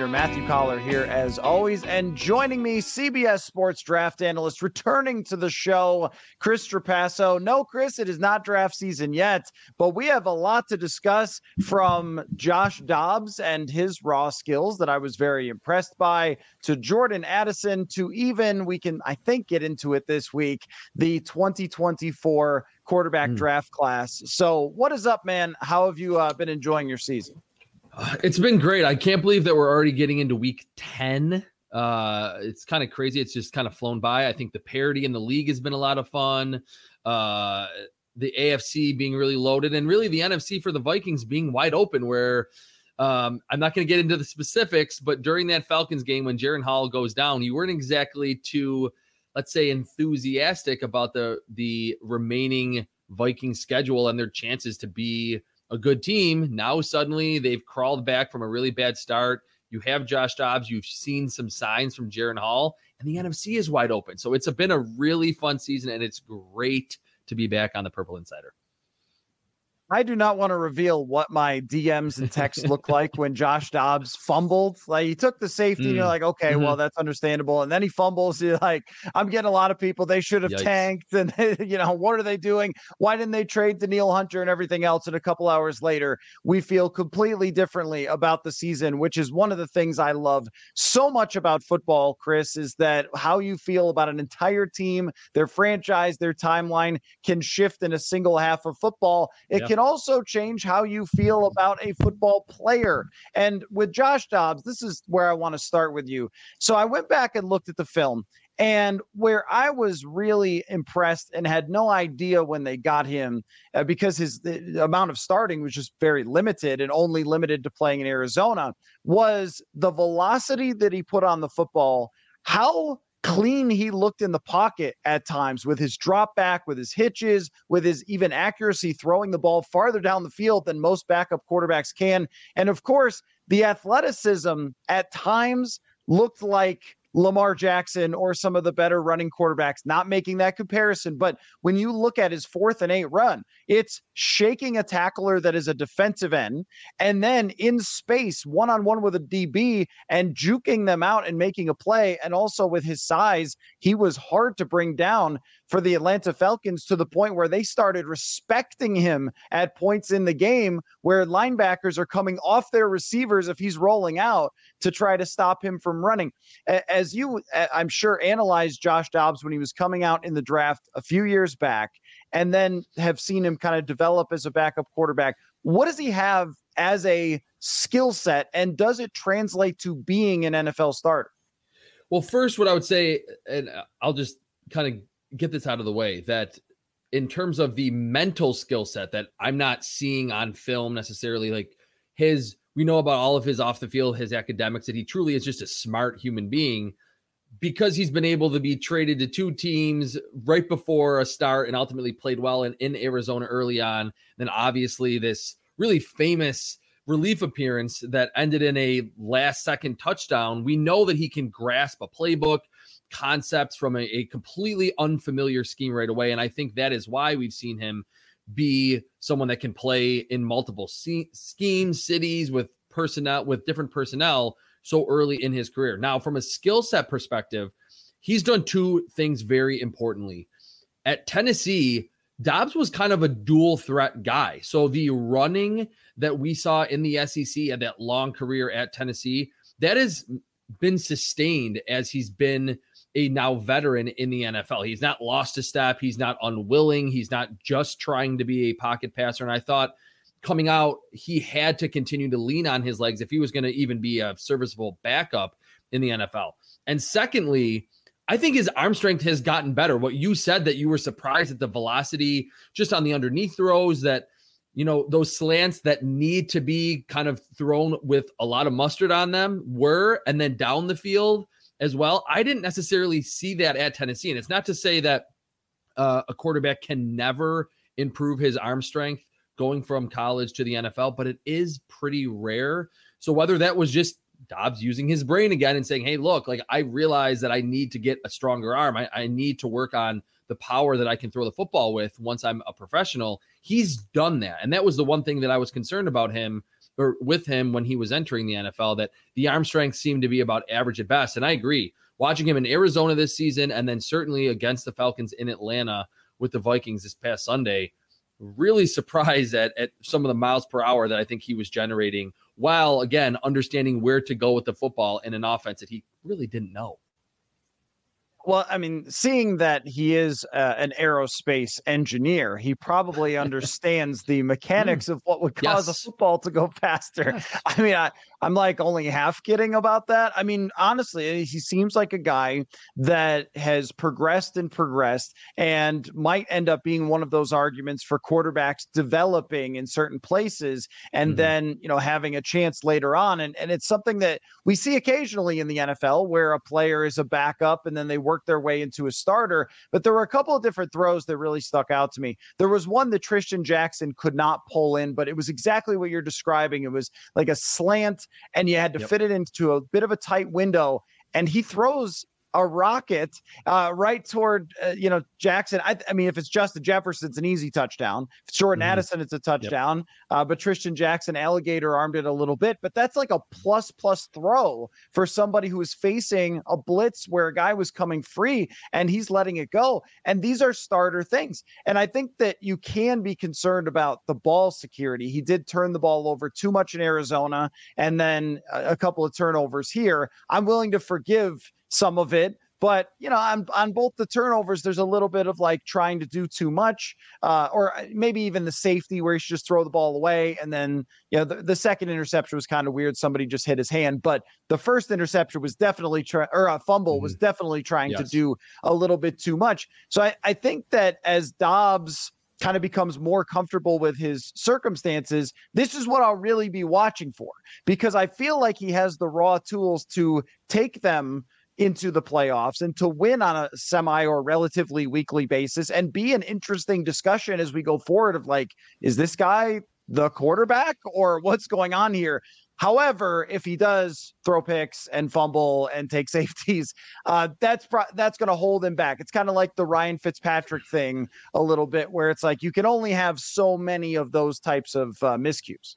episode of Purple Insider. Matthew Coller here, as always, and joining me, CBS Sports draft analyst, returning to the show, Chris Trapasso. No, Chris, it is not draft season yet, but we have a lot to discuss from Josh Dobbs and his raw skills that I was very impressed by, to Jordan Addison, to even, we can, I think, get into it this week, the 2024 quarterback mm. draft class. So, what is up, man? How have you uh, been enjoying your season? It's been great. I can't believe that we're already getting into week 10. Uh, it's kind of crazy. It's just kind of flown by. I think the parity in the league has been a lot of fun. Uh, the AFC being really loaded, and really the NFC for the Vikings being wide open. Where um, I'm not going to get into the specifics, but during that Falcons game when Jaren Hall goes down, you weren't exactly too, let's say, enthusiastic about the the remaining Viking schedule and their chances to be a good team. Now suddenly they've crawled back from a really bad start. You have Josh Dobbs. You've seen some signs from Jaren Hall, and the NFC is wide open. So it's been a really fun season, and it's great to be back on the Purple Insider. I do not want to reveal what my DMs and texts look like when Josh Dobbs fumbled. Like he took the safety, mm. and you're like, okay, mm-hmm. well, that's understandable. And then he fumbles. You're like, I'm getting a lot of people. They should have Yikes. tanked. And you know, what are they doing? Why didn't they trade Danielle Hunter and everything else? And a couple hours later, we feel completely differently about the season, which is one of the things I love so much about football, Chris, is that how you feel about an entire team, their franchise, their timeline can shift in a single half of football. It yep. can can also change how you feel about a football player. And with Josh Dobbs, this is where I want to start with you. So I went back and looked at the film. And where I was really impressed and had no idea when they got him uh, because his amount of starting was just very limited and only limited to playing in Arizona was the velocity that he put on the football. How clean he looked in the pocket at times with his drop back, with his hitches, with his even accuracy throwing the ball farther down the field than most backup quarterbacks can. And of course, the athleticism at times looked like Lamar Jackson or some of the better running quarterbacks, not making that comparison. But when you look at his fourth and eight run, it's shaking a tackler that is a defensive end and then in space, one on one with a DB and juking them out and making a play. And also with his size, he was hard to bring down for the Atlanta Falcons to the point where they started respecting him at points in the game where linebackers are coming off their receivers if he's rolling out to try to stop him from running. As you, I'm sure, analyzed Josh Dobbs when he was coming out in the draft a few years back and then have seen him kind of develop as a backup quarterback. What does he have as a skill set and does it translate to being an NFL starter? Well, first, what I would say, and uh, I'll just kind of get this out of the way that in terms of the mental skill set that I'm not seeing on film necessarily, like his, we know about all of his off the field, his academics, that he truly is just a smart human being because he's been able to be traded to two teams right before a start and ultimately played well in, in Arizona early on. Then obviously this really famous relief appearance that ended in a last second touchdown. We know that he can grasp a playbook concepts from a, a completely unfamiliar scheme right away. And I think that is why we've seen him be someone that can play in multiple se- schemes, cities with personnel, with different personnel so early in his career. Now, from a skill set perspective, he's done two things very importantly. At Tennessee, Dobbs was kind of a dual threat guy. So the running that we saw in the SEC and that long career at Tennessee, that has been sustained as he's been a now veteran in the NFL. He's not lost a step. He's not unwilling. He's not just trying to be a pocket passer. And I thought coming out, he had to continue to lean on his legs if he was going to even be a serviceable backup in the NFL. And secondly, I think his arm strength has gotten better. What you said that you were surprised at the velocity just on the underneath throws that you know those slants that need to be kind of thrown with a lot of mustard on them were and then down the field as well. I didn't necessarily see that at Tennessee. And it's not to say that uh, a quarterback can never improve his arm strength going from college to the NFL, but it is pretty rare. So whether that was just Dobbs using his brain again and saying, hey, look, like I realize that I need to get a stronger arm, I, I need to work on the power that I can throw the football with once I'm a professional. He's done that. And that was the one thing that I was concerned about him or with him when he was entering the NFL that the arm strength seemed to be about average at best. And I agree. Watching him in Arizona this season and then certainly against the Falcons in Atlanta with the Vikings this past Sunday, really surprised at, at some of the miles per hour that I think he was generating while again understanding where to go with the football in an offense that he really didn't know. Well, I mean, seeing that he is uh, an aerospace engineer, he probably understands the mechanics mm. of what would cause yes. a football to go faster. Yes. I mean, I, I'm like only half kidding about that. I mean, honestly, he seems like a guy that has progressed and progressed and might end up being one of those arguments for quarterbacks developing in certain places and mm-hmm. then, you know, having a chance later on. And, and it's something that we see occasionally in the NFL where a player is a backup and then they work their way into a starter. But there were a couple of different throws that really stuck out to me. There was one that Trishton Jackson could not pull in, but it was exactly what you're describing. It was like a slant and you had to yep. fit it into a bit of a tight window. And he throws a rocket uh, right toward uh, you know Jackson. I, I, mean, if it's Justin Jefferson, it's an easy touchdown. If it's Jordan mm-hmm. Addison, it's a touchdown. Yep. Uh, but Trishton Jackson, alligator armed it a little bit, but that's like a plus plus throw for somebody who is facing a blitz where a guy was coming free and he's letting it go. And these are starter things. And I think that you can be concerned about the ball security. He did turn the ball over too much in Arizona, and then a, a couple of turnovers here. I'm willing to forgive some of it. But you know, on on both the turnovers, there's a little bit of like trying to do too much, uh, or uh, maybe even the safety where he should just throw the ball away. And then you know, the, the second interception was kind of weird. Somebody just hit his hand, but the first interception was definitely trying, or a fumble mm-hmm. was definitely trying yes. to do a little bit too much. So I, I think that as Dobbs kind of becomes more comfortable with his circumstances, this is what I'll really be watching for because I feel like he has the raw tools to take them into the playoffs and to win on a semi or relatively weekly basis and be an interesting discussion as we go forward of like, is this guy the quarterback or what's going on here? However, if he does throw picks and fumble and take safeties, uh, that's pro- that's going to hold him back. It's kind of like the Ryan Fitzpatrick thing a little bit, where it's like you can only have so many of those types of uh, miscues.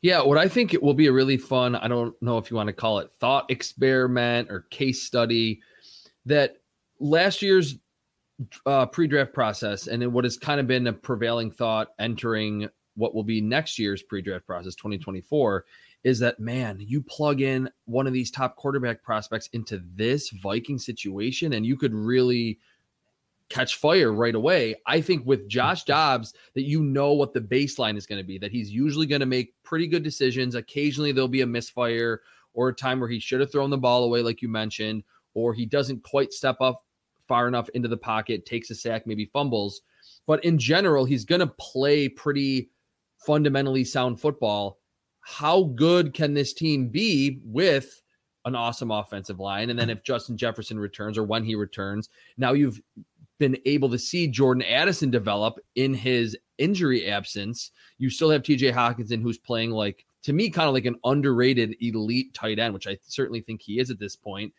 Yeah, what I think it will be a really fun, I don't know if you want to call it thought experiment or case study, that last year's uh, pre-draft process and what has kind of been a prevailing thought entering what will be next year's pre-draft process 2024 is that man you plug in one of these top quarterback prospects into this viking situation and you could really catch fire right away. I think with Josh Dobbs, that you know what the baseline is going to be, that he's usually going to make pretty good decisions. Occasionally there'll be a misfire or a time where he should have thrown the ball away, like you mentioned, or he doesn't quite step up far enough into the pocket, takes a sack, maybe fumbles. But in general, he's going to play pretty fundamentally sound football. How good can this team be with an awesome offensive line? And then if Justin Jefferson returns or when he returns, now you've been able to see Jordan Addison develop in his injury absence. You still have TJ Hockenson, who's playing like, to me, kind of like an underrated elite tight end, which I certainly think he is at this point.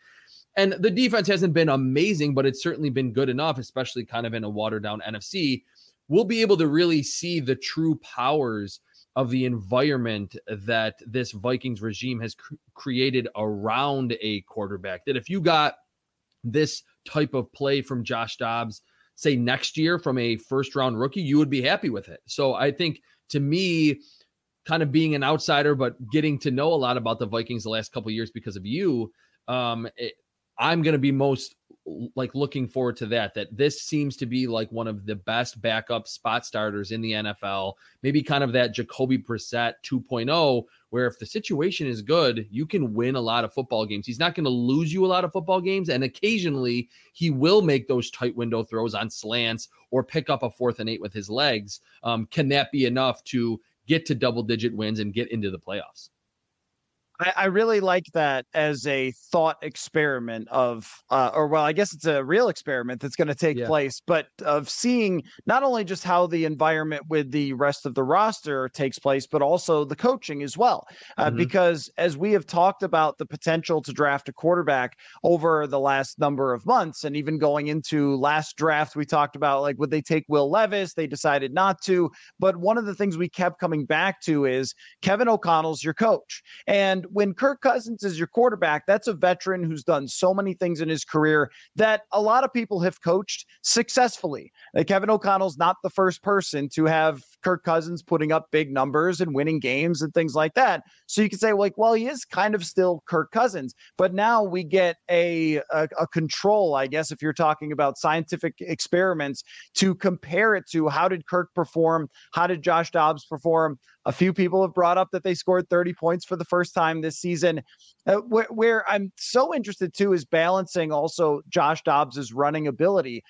And the defense hasn't been amazing, but it's certainly been good enough, especially kind of in a watered down NFC. We'll be able to really see the true powers of the environment that this Vikings regime has cr- created around a quarterback. That if you got this type of play from Josh Dobbs, say next year from a first round rookie, you would be happy with it. So I think to me, kind of being an outsider, but getting to know a lot about the Vikings the last couple years because of you, um, it, I'm going to be most like looking forward to that. That this seems to be like one of the best backup spot starters in the NFL. Maybe kind of that Jacoby Brissett 2.0, where if the situation is good, you can win a lot of football games. He's not going to lose you a lot of football games, and occasionally he will make those tight window throws on slants or pick up a fourth and eight with his legs. Um, can that be enough to get to double digit wins and get into the playoffs? I, I really like that as a thought experiment of, uh, or well, I guess it's a real experiment that's going to take yeah. place, but of seeing not only just how the environment with the rest of the roster takes place, but also the coaching as well. Uh, mm-hmm. Because as we have talked about the potential to draft a quarterback over the last number of months, and even going into last draft, we talked about like would they take Will Levis? They decided not to. But one of the things we kept coming back to is Kevin O'Connell's your coach, and when Kirk Cousins is your quarterback, that's a veteran who's done so many things in his career that a lot of people have coached successfully. Like Kevin O'Connell's not the first person to have Kirk Cousins putting up big numbers and winning games and things like that. So you can say, like, well, he is kind of still Kirk Cousins, but now we get a, a, a control, I guess, if you're talking about scientific experiments to compare it to how did Kirk perform? How did Josh Dobbs perform? A few people have brought up that they scored 30 points for the first time this season. Uh, where, where, I'm so interested too is balancing also Josh Dobbs's running ability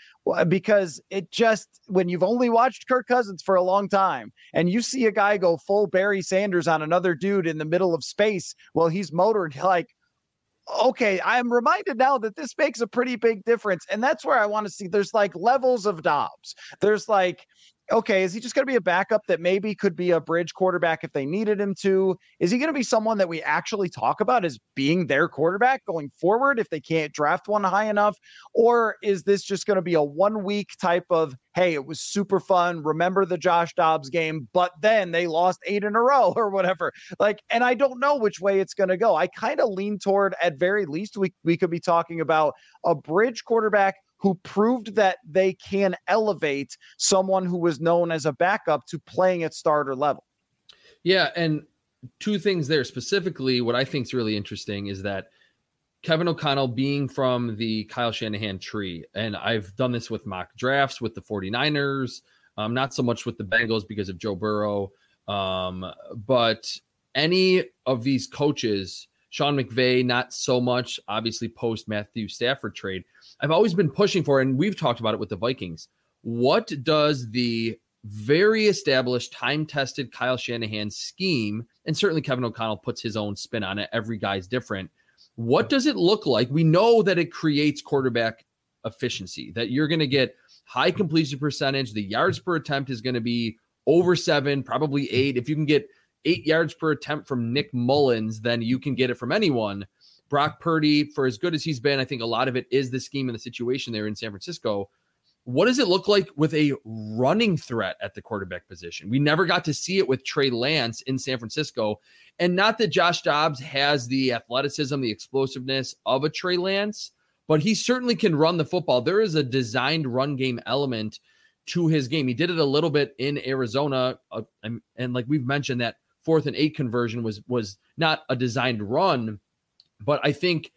because it just when you've only watched Kirk Cousins for a long time and you see a guy go full Barry Sanders on another dude in the middle of space while he's motored like okay, I'm reminded now that this makes a pretty big difference. And that's where I want to see there's like levels of Dobbs. There's like okay, is he just going to be a backup that maybe could be a bridge quarterback if they needed him to? Is he going to be someone that we actually talk about as being their quarterback going forward if they can't draft one high enough? Or is this just going to be a one week type of, hey, it was super fun. Remember the Josh Dobbs game, but then they lost eight in a row or whatever. Like, and I don't know which way it's going to go. I kind of lean toward, at very least, we, we could be talking about a bridge quarterback who proved that they can elevate someone who was known as a backup to playing at starter level. Yeah, and two things there specifically. What I think is really interesting is that Kevin O'Connell being from the Kyle Shanahan tree, and I've done this with mock drafts with the 49ers, um, not so much with the Bengals because of Joe Burrow, um, but any of these coaches, Sean McVay, not so much, obviously post Matthew Stafford trade I've always been pushing for, and we've talked about it with the Vikings. What does the very established, time tested Kyle Shanahan scheme, and certainly Kevin O'Connell puts his own spin on it. Every guy's different. What does it look like? We know that it creates quarterback efficiency, that you're going to get high completion percentage. The yards per attempt is going to be over seven, probably eight. If you can get eight yards per attempt from Nick Mullens then you can get it from anyone. Brock Purdy, for as good as he's been, I think a lot of it is the scheme and the situation there in San Francisco. What does it look like with a running threat at the quarterback position? We never got to see it with Trey Lance in San Francisco. And not that Josh Dobbs has the athleticism, the explosiveness of a Trey Lance, but he certainly can run the football. There is a designed run game element to his game. He did it a little bit in Arizona, uh, and, and like we've mentioned, that fourth and eight conversion was was not a designed run, but I think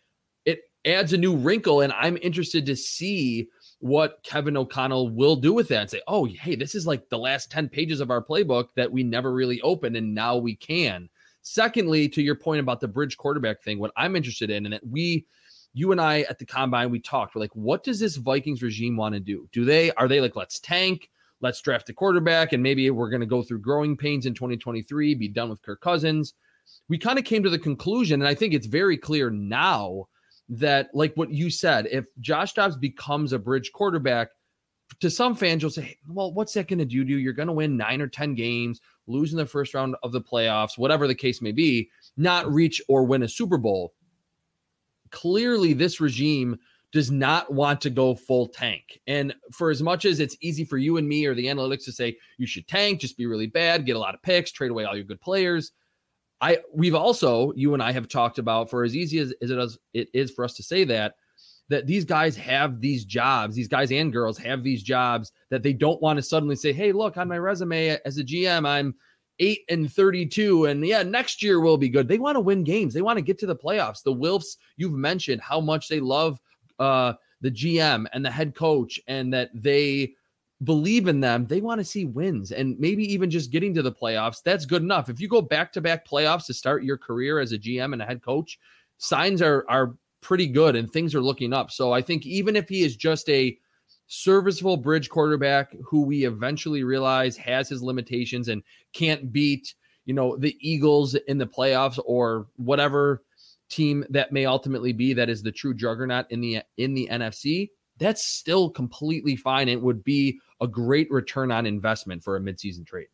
it adds a new wrinkle, and I'm interested to see what Kevin O'Connell will do with that and say, oh, hey, this is like the last 10 pages of our playbook that we never really opened, and now we can. Secondly, to your point about the bridge quarterback thing, what I'm interested in, and that we, you and I at the combine, we talked, we're like, what does this Vikings regime want to do? Do they, are they like, let's tank, let's draft a quarterback, and maybe we're going to go through growing pains in 2023, be done with Kirk Cousins? we kind of came to the conclusion, and I think it's very clear now that, like what you said, if Josh Dobbs becomes a bridge quarterback, to some fans, you'll say, well, what's that going to do to you? You're going to win nine or 10 games, lose in the first round of the playoffs, whatever the case may be, not reach or win a Super Bowl. Clearly, this regime does not want to go full tank. And for as much as it's easy for you and me or the analytics to say you should tank, just be really bad, get a lot of picks, trade away all your good players, I we've also you and I have talked about for as easy as, as it is it is for us to say that that these guys have these jobs, these guys and girls have these jobs that they don't want to suddenly say, "Hey, look on my resume as a GM, I'm 8 and 32 and yeah, next year will be good." They want to win games. They want to get to the playoffs. The Wilfs, you've mentioned how much they love uh the GM and the head coach and that they believe in them, they want to see wins and maybe even just getting to the playoffs. That's good enough. If you go back to back playoffs to start your career as a GM and a head coach, signs are are pretty good and things are looking up. So I think even if he is just a serviceable bridge quarterback who we eventually realize has his limitations and can't beat you know, the Eagles in the playoffs or whatever team that may ultimately be that is the true juggernaut in the in the NFC, that's still completely fine. It would be a great return on investment for a midseason trade.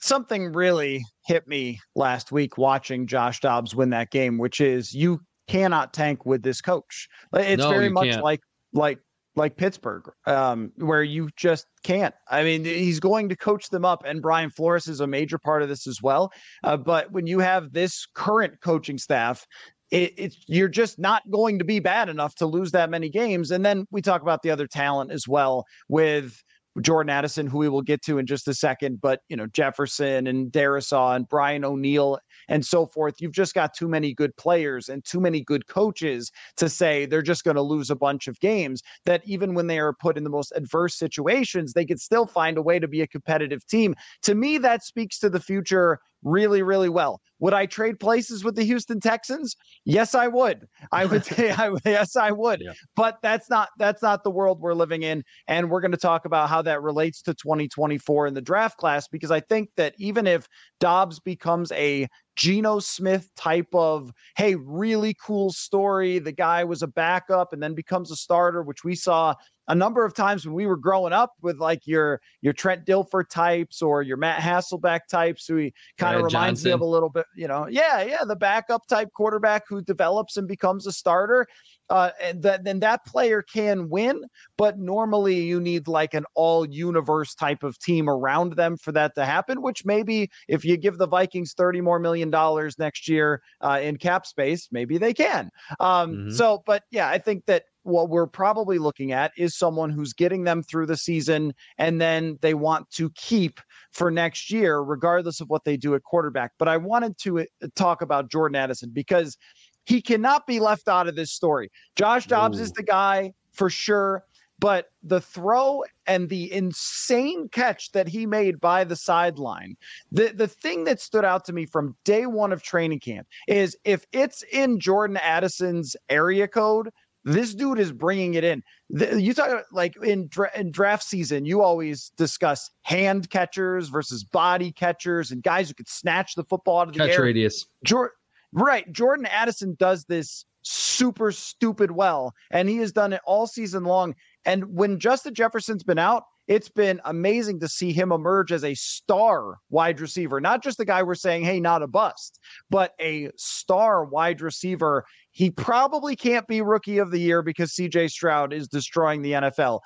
Something really hit me last week watching Josh Dobbs win that game, which is you cannot tank with this coach. It's no, very much can't. like like like Pittsburgh, um, where you just can't. I mean, he's going to coach them up, and Brian Flores is a major part of this as well. Uh, but when you have this current coaching staff, it, it's you're just not going to be bad enough to lose that many games. And then we talk about the other talent as well with Jordan Addison, who we will get to in just a second, but you know, Jefferson and Darrisaw and Brian O'Neill and so forth. You've just got too many good players and too many good coaches to say they're just going to lose a bunch of games. That even when they are put in the most adverse situations, they could still find a way to be a competitive team. To me, that speaks to the future really, really well. Would I trade places with the Houston Texans? Yes, I would. I would say, I, yes, I would. Yeah. But that's not that's not the world we're living in, and we're going to talk about how that relates to 2024 in the draft class because I think that even if Dobbs becomes a Geno Smith type of, hey, really cool story. The guy was a backup and then becomes a starter, which we saw a number of times when we were growing up with like your your Trent Dilfer types or your Matt Hasselbeck types, who he kind of reminds Johnson. me of a little bit, you know, yeah, yeah, the backup type quarterback who develops and becomes a starter. Uh, and that then that player can win, but normally you need like an all universe type of team around them for that to happen. Which maybe if you give the Vikings thirty more million dollars next year uh, in cap space, maybe they can. Um, mm-hmm. So, but yeah, I think that what we're probably looking at is someone who's getting them through the season and then they want to keep for next year, regardless of what they do at quarterback. But I wanted to uh, talk about Jordan Addison because he cannot be left out of this story. Josh Dobbs Ooh. is the guy for sure. But the throw and the insane catch that he made by the sideline, the, the thing that stood out to me from day one of training camp is if it's in Jordan Addison's area code, this dude is bringing it in. The, you talk like in, dra- in draft season, you always discuss hand catchers versus body catchers and guys who could snatch the football out of the Catch air. radius. Jor- right. Jordan Addison does this super stupid well, and he has done it all season long. And when Justin Jefferson's been out, it's been amazing to see him emerge as a star wide receiver, not just the guy we're saying, hey, not a bust, but a star wide receiver. He probably can't be rookie of the year because CJ Stroud is destroying the NFL.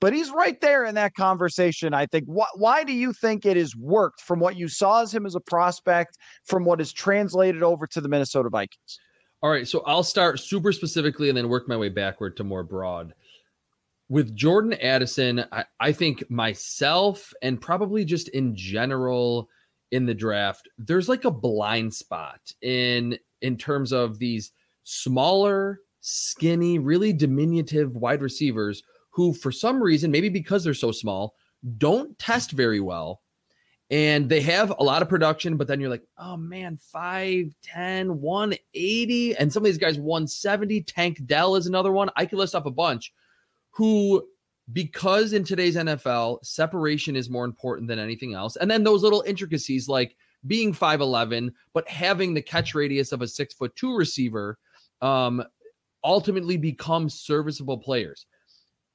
But he's right there in that conversation. I think. Why, why do you think it has worked from what you saw as him as a prospect, from what is translated over to the Minnesota Vikings? All right. So I'll start super specifically and then work my way backward to more broad with Jordan Addison, I, I, think myself and probably just in general in the draft, there's like a blind spot in in terms of these smaller, skinny, really diminutive wide receivers who, for some reason, maybe because they're so small, don't test very well. And they have a lot of production, but then you're like, oh man, 5'10, 180. And some of these guys, 170. Tank Dell is another one. I could list off a bunch who because in today's NFL, separation is more important than anything else. And then those little intricacies like being 5'11, but having the catch radius of a six foot two receiver um, ultimately become serviceable players.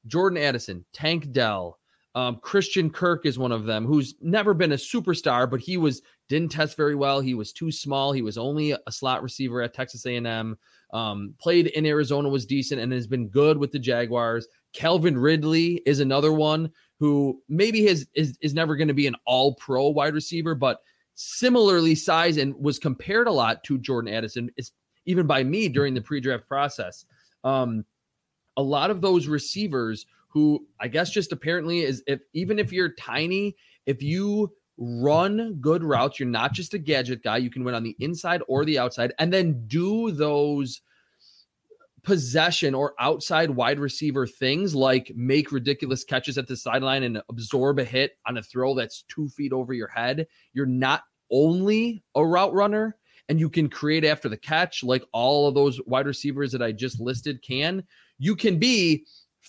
Jordan Addison, Tank Dell, um, Christian Kirk is one of them who's never been a superstar, but he was didn't test very well. He was too small. He was only a slot receiver at Texas A&M. Um, played in Arizona, was decent, and has been good with the Jaguars. Calvin Ridley is another one who maybe has is, is never going to be an all pro wide receiver, but similarly size and was compared a lot to Jordan Addison, is even by me during the pre-draft process. Um, a lot of those receivers who I guess just apparently is if even if you're tiny, if you run good routes, you're not just a gadget guy, you can win on the inside or the outside, and then do those possession or outside wide receiver things like make ridiculous catches at the sideline and absorb a hit on a throw that's two feet over your head. You're not only a route runner and you can create after the catch like all of those wide receivers that I just listed can. You can be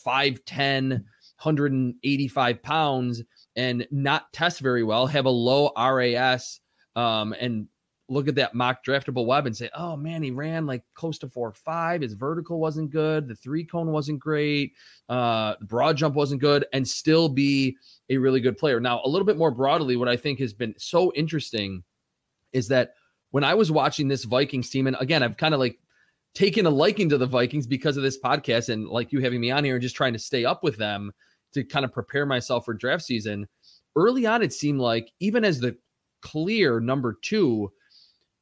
5'10, 185 pounds and not test very well, have a low RAS um, and look at that mock draftable web and say, oh man, he ran like close to four five. His vertical wasn't good. The three cone wasn't great. Uh, broad jump wasn't good, and still be a really good player. Now, a little bit more broadly, what I think has been so interesting is that when I was watching this Vikings team, and again, I've kind of like taken a liking to the Vikings because of this podcast and like you having me on here and just trying to stay up with them to kind of prepare myself for draft season. Early on, it seemed like even as the clear number two,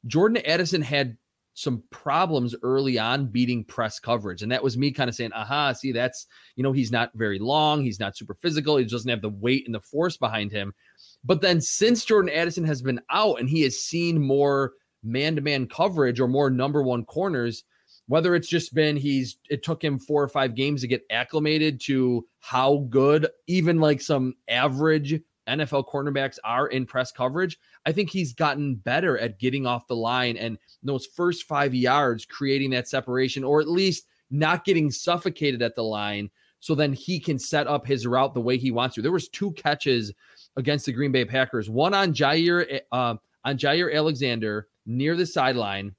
Jordan Addison had some problems early on beating press coverage. And that was me kind of saying, aha, see, that's, you know, he's not very long. He's not super physical. He doesn't have the weight and the force behind him. But then since Jordan Addison has been out and he has seen more man to man coverage or more number one corners, whether it's just been he's it took him four or five games to get acclimated to how good even like some average NFL cornerbacks are in press coverage. I think he's gotten better at getting off the line and those first five yards creating that separation, or at least not getting suffocated at the line. So then he can set up his route the way he wants to. There was two catches against the Green Bay Packers, one on Jaire uh, on Jaire Alexander near the sideline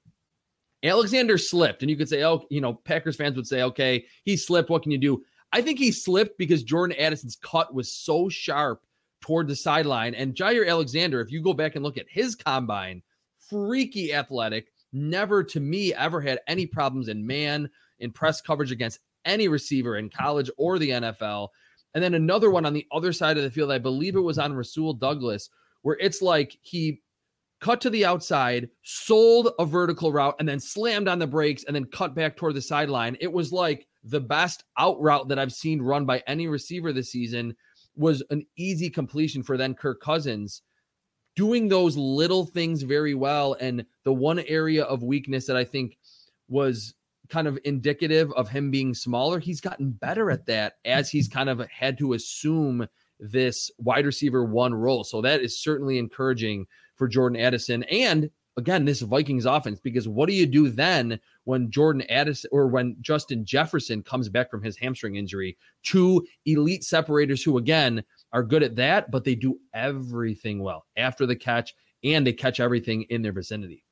Alexander slipped, and you could say, oh, you know, Packers fans would say, okay, he slipped. What can you do? I think he slipped because Jordan Addison's cut was so sharp toward the sideline. And Jaire Alexander, if you go back and look at his combine, freaky athletic, never to me ever had any problems in man, in press coverage against any receiver in college or the NFL. And then another one on the other side of the field, I believe it was on Rasul Douglas, where it's like he cut to the outside, sold a vertical route, and then slammed on the brakes and then cut back toward the sideline. It was like the best out route that I've seen run by any receiver this season was an easy completion for then Kirk Cousins doing those little things very well. And the one area of weakness that I think was kind of indicative of him being smaller, he's gotten better at that as he's kind of had to assume this wide receiver one role. So that is certainly encouraging for Jordan Addison. And again, this Vikings offense, because what do you do then when Jordan Addison or when Justin Jefferson comes back from his hamstring injury? Two elite separators who, again, are good at that, but they do everything well after the catch and they catch everything in their vicinity.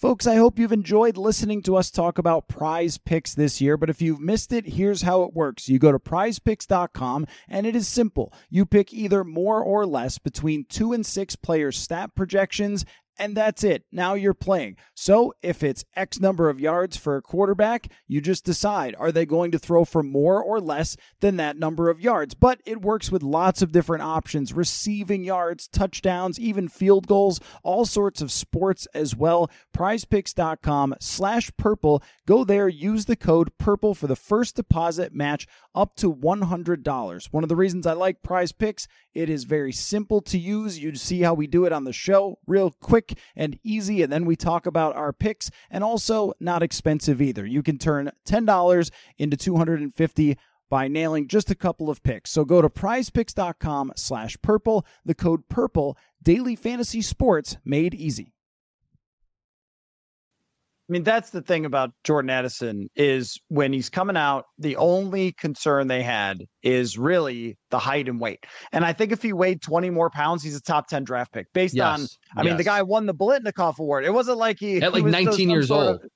Folks, I hope you've enjoyed listening to us talk about PrizePicks this year, but if you've missed it, here's how it works. You go to prizepicks.com and it is simple. You pick either more or less between two and six players' stat projections and that's it. Now you're playing. So if it's X number of yards for a quarterback, you just decide are they going to throw for more or less than that number of yards? But it works with lots of different options receiving yards, touchdowns, even field goals, all sorts of sports as well. Prizepicks.com slash purple. Go there, use the code purple for the first deposit match up to $100. One of the reasons I like PrizePicks, it is very simple to use. You see how we do it on the show, real quick and easy. And then we talk about our picks and also not expensive either. You can turn $10 into 250 by nailing just a couple of picks. So go to prizepicks.com slash purple, the code purple, daily fantasy sports made easy. I mean, that's the thing about Jordan Addison is when he's coming out, the only concern they had is really the height and weight. And I think if he weighed 20 more pounds, he's a top 10 draft pick based yes. on, I yes. mean, the guy won the Biletnikoff Award. It wasn't like he at like he 19 years old. Of,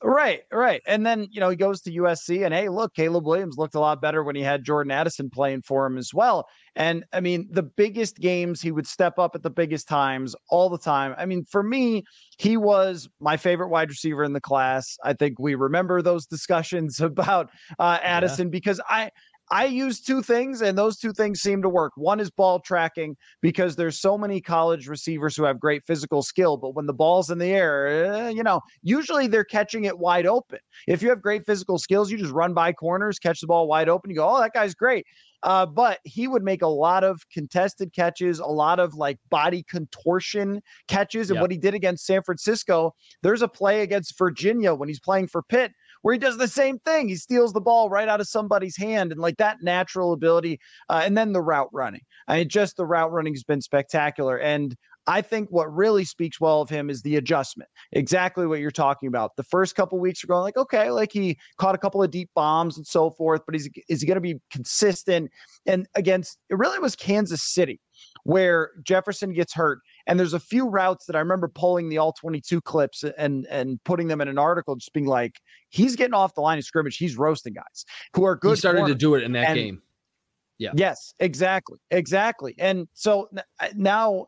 Right, right. And then, you know, he goes to USC and hey, look, Caleb Williams looked a lot better when he had Jordan Addison playing for him as well. And I mean, the biggest games, he would step up at the biggest times all the time. I mean, for me, he was my favorite wide receiver in the class. I think we remember those discussions about uh, Addison yeah. because I I use two things, and those two things seem to work. One is ball tracking because there's so many college receivers who have great physical skill, but when the ball's in the air, eh, you know, usually they're catching it wide open. If you have great physical skills, you just run by corners, catch the ball wide open. You go, oh, that guy's great. Uh, but he would make a lot of contested catches, a lot of like body contortion catches. And yep. what he did against San Francisco, there's a play against Virginia when he's playing for Pitt where he does the same thing. He steals the ball right out of somebody's hand and like that natural ability. Uh, and then the route running. I mean, just the route running has been spectacular. And I think what really speaks well of him is the adjustment. Exactly what you're talking about. The first couple weeks are going like, okay, like he caught a couple of deep bombs and so forth, but he's is he going to be consistent? And against it really was Kansas City where Jefferson gets hurt. And there's a few routes that I remember pulling the all 22 clips and and putting them in an article, just being like, he's getting off the line of scrimmage. He's roasting guys who are good. He started corners. to do it in that and, game. Yeah. Yes, exactly. Exactly. And so now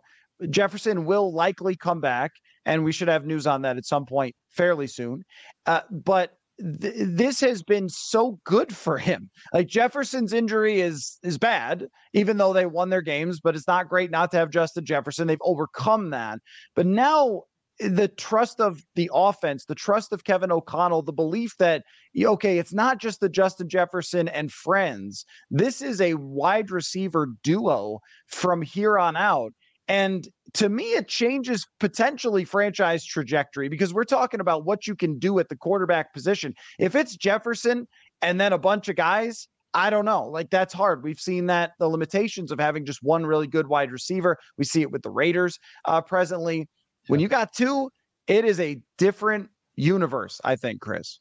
Jefferson will likely come back, and we should have news on that at some point fairly soon. Uh, but th- this has been so good for him. Like Jefferson's injury is is bad, even though they won their games, but it's not great not to have Justin Jefferson. They've overcome that. But now eh, the trust of the offense, the trust of Kevin O'Connell, the belief that, okay, it's not just the Justin Jefferson and friends. This is a wide receiver duo from here on out. And to me, it changes potentially franchise trajectory because we're talking about what you can do at the quarterback position. If it's Jefferson and then a bunch of guys, I don't know. Like that's hard. We've seen that the limitations of having just one really good wide receiver. We see it with the Raiders uh, presently. When you got two, it is a different universe, I think, Chris.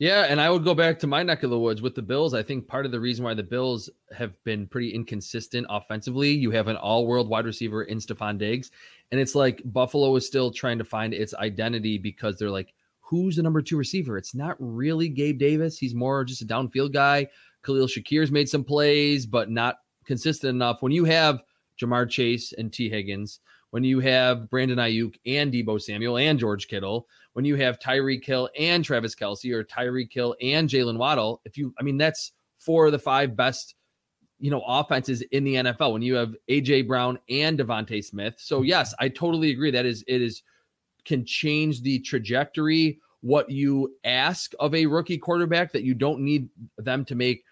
Yeah, and I would go back to my neck of the woods with the Bills. I think part of the reason why the Bills have been pretty inconsistent offensively, you have an all-world wide receiver in Stefon Diggs, and it's like Buffalo is still trying to find its identity because they're like, who's the number two receiver? It's not really Gabe Davis. He's more just a downfield guy. Khalil Shakir's made some plays, but not consistent enough. When you have Ja'Marr Chase and Tee Higgins, when you have Brandon Aiyuk and Deebo Samuel and George Kittle, when you have Tyreek Hill and Travis Kelce or Tyreek Hill and Jaylen Waddle, if you, I mean, that's four of the five best, you know, offenses in the NFL. When you have AJ Brown and DeVonta Smith, so yes, I totally agree. That is, it is can change the trajectory. What you ask of a rookie quarterback that you don't need them to make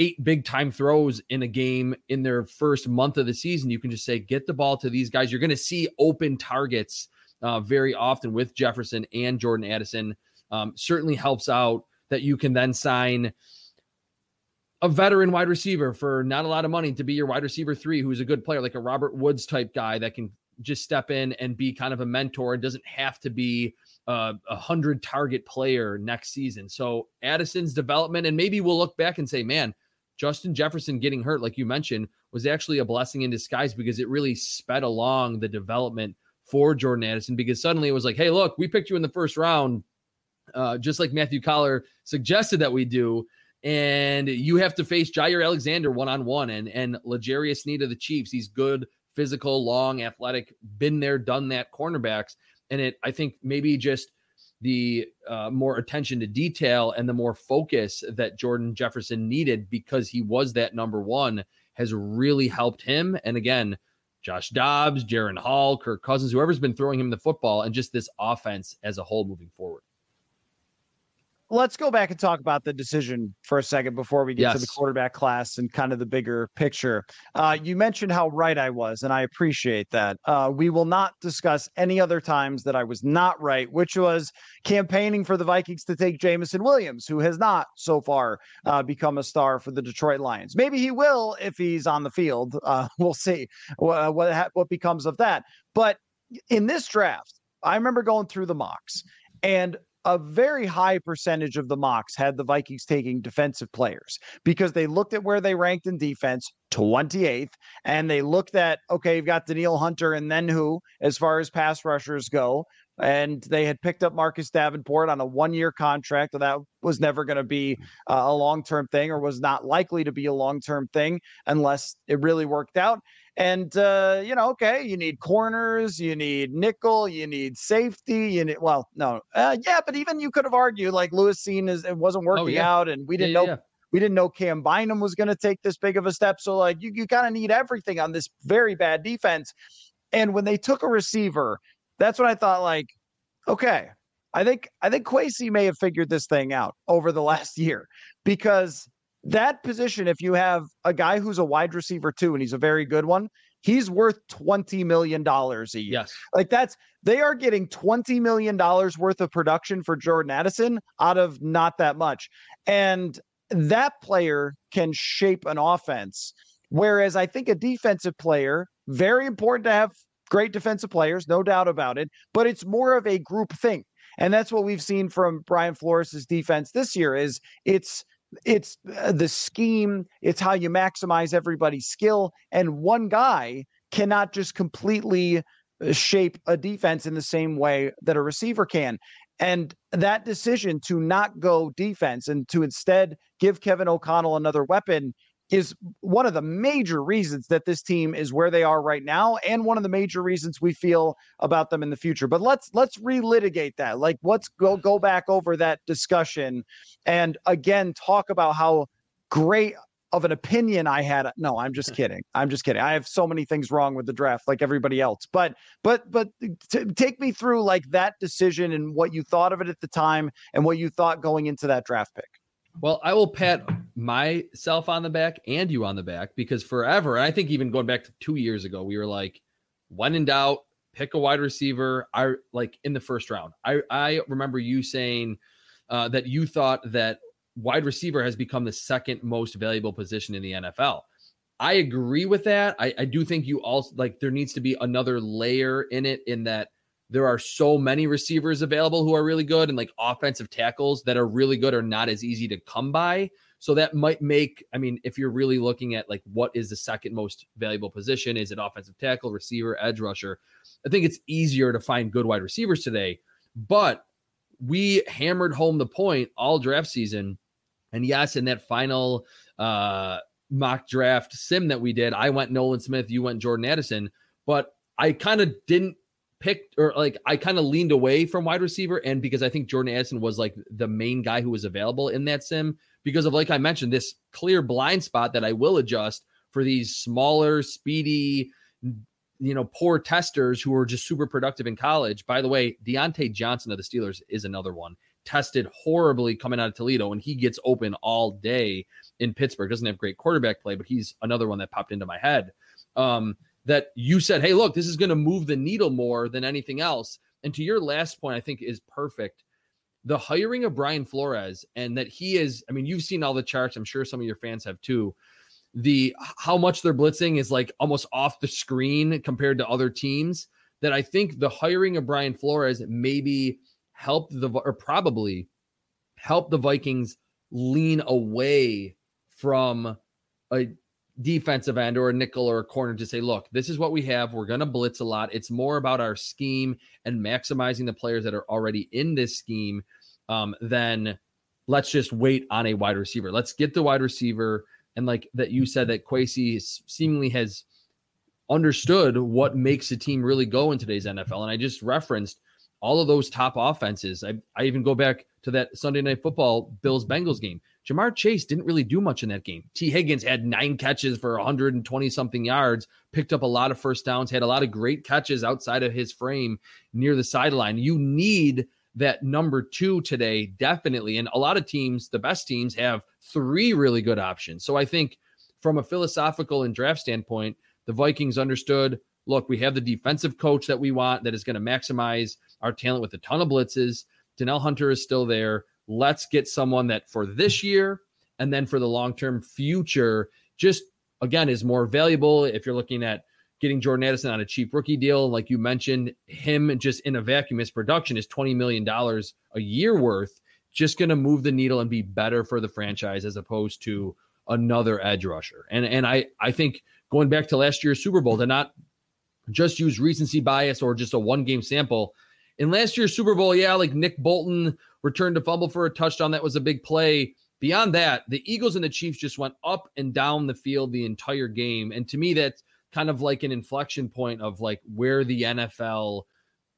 eight big time throws in a game in their first month of the season. You can just say, get the ball to these guys. You're going to see open targets uh, very often with Jefferson and Jordan Addison. Um, certainly helps out that you can then sign a veteran wide receiver for not a lot of money to be your wide receiver three, who's a good player, like a Robert Woods type guy that can just step in and be kind of a mentor and doesn't have to be a hundred target player next season. So Addison's development, and maybe we'll look back and say, man, Justin Jefferson getting hurt, like you mentioned, was actually a blessing in disguise because it really sped along the development for Jordan Addison because suddenly it was like, hey, look, we picked you in the first round, uh, just like Matthew Coller suggested that we do. And you have to face Jaire Alexander one on one and and L'Jarius Sneed of the Chiefs. He's good, physical, long, athletic, been there, done that cornerbacks. And it, I think, maybe just the uh, more attention to detail and the more focus that Jordan Jefferson needed because he was that number one has really helped him. And again, Josh Dobbs, Jaren Hall, Kirk Cousins, whoever's been throwing him the football, and just this offense as a whole moving forward let's go back and talk about the decision for a second before we get yes. to the quarterback class and kind of the bigger picture. Uh, you mentioned how right I was, and I appreciate that. Uh, we will not discuss any other times that I was not right, which was campaigning for the Vikings to take Jameson Williams, who has not so far uh, become a star for the Detroit Lions. Maybe he will if he's on the field. Uh, we'll see what what, what becomes of that. But in this draft, I remember going through the mocks. And a very high percentage of the mocks had the Vikings taking defensive players because they looked at where they ranked in defense, 28th, and they looked at, okay, you've got Danielle Hunter and then who as far as pass rushers go. And they had picked up Marcus Davenport on a one year contract. and That was never going to be mm. a long term thing or was not likely to be a long term thing unless it really worked out. And uh, you know, okay, you need corners, you need nickel, you need safety, you need well, no, uh, yeah, but even you could have argued like Lewis Cine is it wasn't oh, working oh, yeah. out, and we didn't yeah, know yeah. we didn't know Cam Bynum was going to take this big of a step. So like you you kind of need everything on this very bad defense. And when they took a receiver, that's when I thought like, okay, I think I think Kwesi may have figured this thing out over the last year because that position, if you have a guy who's a wide receiver too, and he's a very good one, he's worth $20 million a year. Yes. Like that's, they are getting $20 million worth of production for Jordan Addison out of not that much. And that player can shape an offense. Whereas I think a defensive player, very important to have great defensive players, no doubt about it, but it's more of a group thing. And that's what we've seen from Brian Flores' defense this year is it's it's uh, the scheme, it's how you maximize everybody's skill. And one guy cannot just completely uh, shape a defense in the same way that a receiver can. And that decision to not go defense and to instead give Kevin O'Connell another weapon is one of the major reasons that this team is where they are right now and one of the major reasons we feel about them in the future but let's let's relitigate that like let's go go back over that discussion and again talk about how great of an opinion I had. No, I'm just kidding. I'm just kidding. I have so many things wrong with the draft, like everybody else. But but but t- take me through like that decision and what you thought of it at the time and what you thought going into that draft pick. Well, I will pat myself on the back and you on the back because forever, and I think even going back to two years ago, we were like, when in doubt, pick a wide receiver. I like in the first round. I I remember you saying uh, that you thought that wide receiver has become the second most valuable position in the NFL. I agree with that. I, I do think you also like there needs to be another layer in it in that there are so many receivers available who are really good and like offensive tackles that are really good are not as easy to come by. So that might make, I mean, if you're really looking at like what is the second most valuable position, is it offensive tackle, receiver, edge rusher? I think it's easier to find good wide receivers today. But we hammered home the point all draft season. And yes, in that final uh, mock draft sim that we did, I went Nolan Smith, you went Jordan Addison, but I kind of didn't picked or like I kind of leaned away from wide receiver and because I think Jordan Addison was like the main guy who was available in that sim because of like I mentioned this clear blind spot that I will adjust for these smaller speedy you know poor testers who are just super productive in college. By the way Diontae Johnson of the Steelers is another one tested horribly coming out of Toledo and he gets open all day in Pittsburgh. Doesn't have great quarterback play but he's another one that popped into my head. Um that you said, hey, look, this is going to move the needle more than anything else. And to your last point, I think is perfect. The hiring of Brian Flores and that he is, I mean, you've seen all the charts. I'm sure some of your fans have too. The how much they're blitzing is like almost off the screen compared to other teams. That I think the hiring of Brian Flores maybe helped the or probably helped the Vikings lean away from a defensive end or a nickel or a corner to say, look, this is what we have. We're going to blitz a lot. It's more about our scheme and maximizing the players that are already in this scheme um, than let's just wait on a wide receiver. Let's get the wide receiver. And like that, you said that Kwesi seemingly has understood what makes a team really go in today's NFL. And I just referenced all of those top offenses. I, I even go back to that Sunday night football Bills Bengals game. Ja'Marr Chase didn't really do much in that game. Tee Higgins had nine catches for 120 something yards, picked up a lot of first downs, had a lot of great catches outside of his frame near the sideline. You need that number two today, definitely. And a lot of teams, the best teams, have three really good options. So I think from a philosophical and draft standpoint, the Vikings understood look, we have the defensive coach that we want that is going to maximize our talent with a ton of blitzes. Danielle Hunter is still there let's get someone that for this year and then for the long term future, just again, is more valuable. If you're looking at getting Jordan Addison on a cheap rookie deal, like you mentioned, him just in a vacuum, his production is $20 million a year worth, just going to move the needle and be better for the franchise as opposed to another edge rusher. And and I I think going back to last year's Super Bowl to not just use recency bias or just a one game sample. In last year's Super Bowl, yeah, like Nick Bolton returned to fumble for a touchdown. That was a big play. Beyond that, the Eagles and the Chiefs just went up and down the field the entire game. And to me, that's kind of like an inflection point of like where the NFL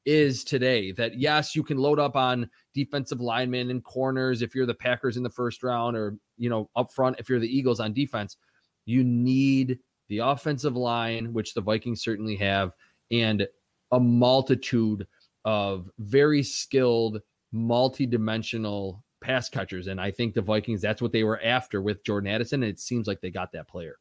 is today. That yes, you can load up on defensive linemen and corners if you're the Packers in the first round, or you know, up front if you're the Eagles on defense. You need the offensive line, which the Vikings certainly have, and a multitude of very skilled multi-dimensional pass catchers. And I think the Vikings, that's what they were after with Jordan Addison. And it seems like they got that player.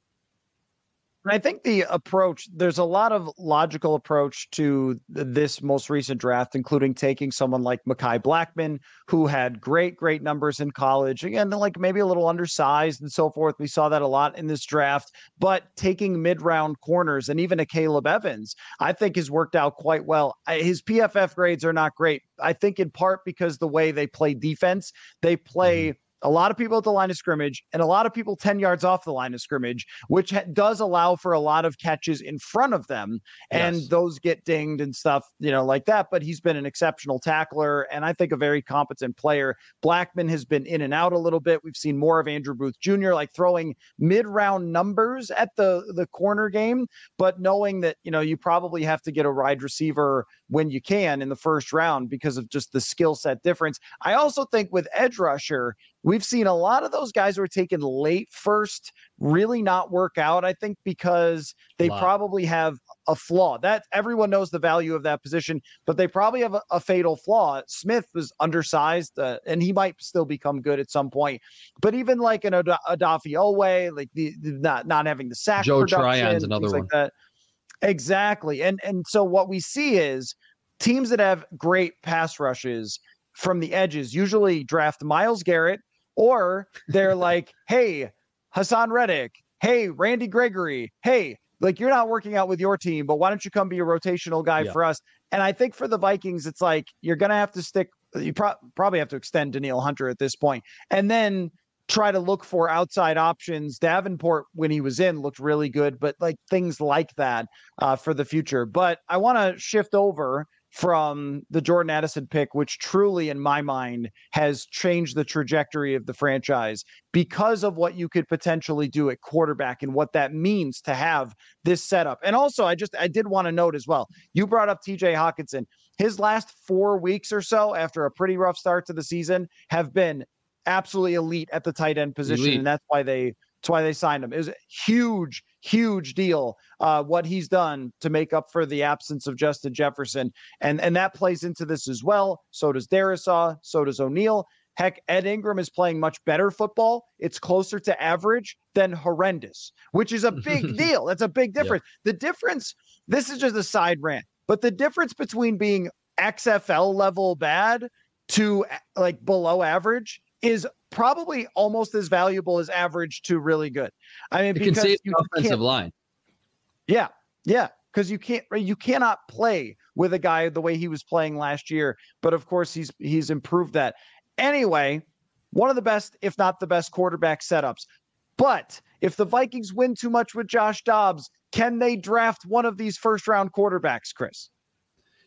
I think the approach, there's a lot of logical approach to this most recent draft, including taking someone like Mekhi Blackmon, who had great, great numbers in college. Again, like maybe a little undersized and so forth. We saw that a lot in this draft, but taking mid round corners and even a Caleb Evans, I think has worked out quite well. His PFF grades are not great. I think in part because the way they play defense, they play. Mm-hmm a lot of people at the line of scrimmage and a lot of people 10 yards off the line of scrimmage, which ha- does allow for a lot of catches in front of them. And yes. those get dinged and stuff, you know, like that. But he's been an exceptional tackler and I think a very competent player. Blackmon has been in and out a little bit. We've seen more of Andrew Booth Jr., like throwing mid round numbers at the, the corner game, but knowing that, you know, you probably have to get a wide receiver when you can in the first round because of just the skill set difference. I also think with edge rusher, we've seen a lot of those guys who are taken late first really not work out. I think because they probably have a flaw that everyone knows the value of that position, but they probably have a, a fatal flaw. Smith was undersized uh, and he might still become good at some point. But even like an Ad- Odafe Oweh, like the, the, not not having the sack, Joe Tryon's another one. Like that. Exactly. And and so what we see is teams that have great pass rushes from the edges usually draft Myles Garrett or they're like, "Hey, Haason Reddick, hey, Randy Gregory, hey, like you're not working out with your team, but why don't you come be a rotational guy yeah. for us?" And I think for the Vikings, it's like you're going to have to stick you pro- probably have to extend Danielle Hunter at this point. And then try to look for outside options. Davenport, when he was in, looked really good, but like things like that uh, for the future. But I want to shift over from the Jordan Addison pick, which truly, in my mind, has changed the trajectory of the franchise because of what you could potentially do at quarterback and what that means to have this setup. And also, I just I did want to note as well. You brought up TJ Hockenson. His last four weeks or so after a pretty rough start to the season have been absolutely elite at the tight end position, elite. and that's why they that's why they signed him. It was a huge, huge deal uh, what he's done to make up for the absence of Justin Jefferson, and and that plays into this as well. So does Darrisaw, so does O'Neill. Heck, Ed Ingram is playing much better football. It's closer to average than horrendous, which is a big deal. That's a big difference. Yeah. The difference, this is just a side rant, but the difference between being XFL level bad to like below average is probably almost as valuable as average to really good. I mean, because can you offensive line. Yeah, yeah, because you can't you cannot play with a guy the way he was playing last year. But of course, he's he's improved that. Anyway, one of the best, if not the best, quarterback setups. But if the Vikings win too much with Josh Dobbs, can they draft one of these first round quarterbacks, Chris?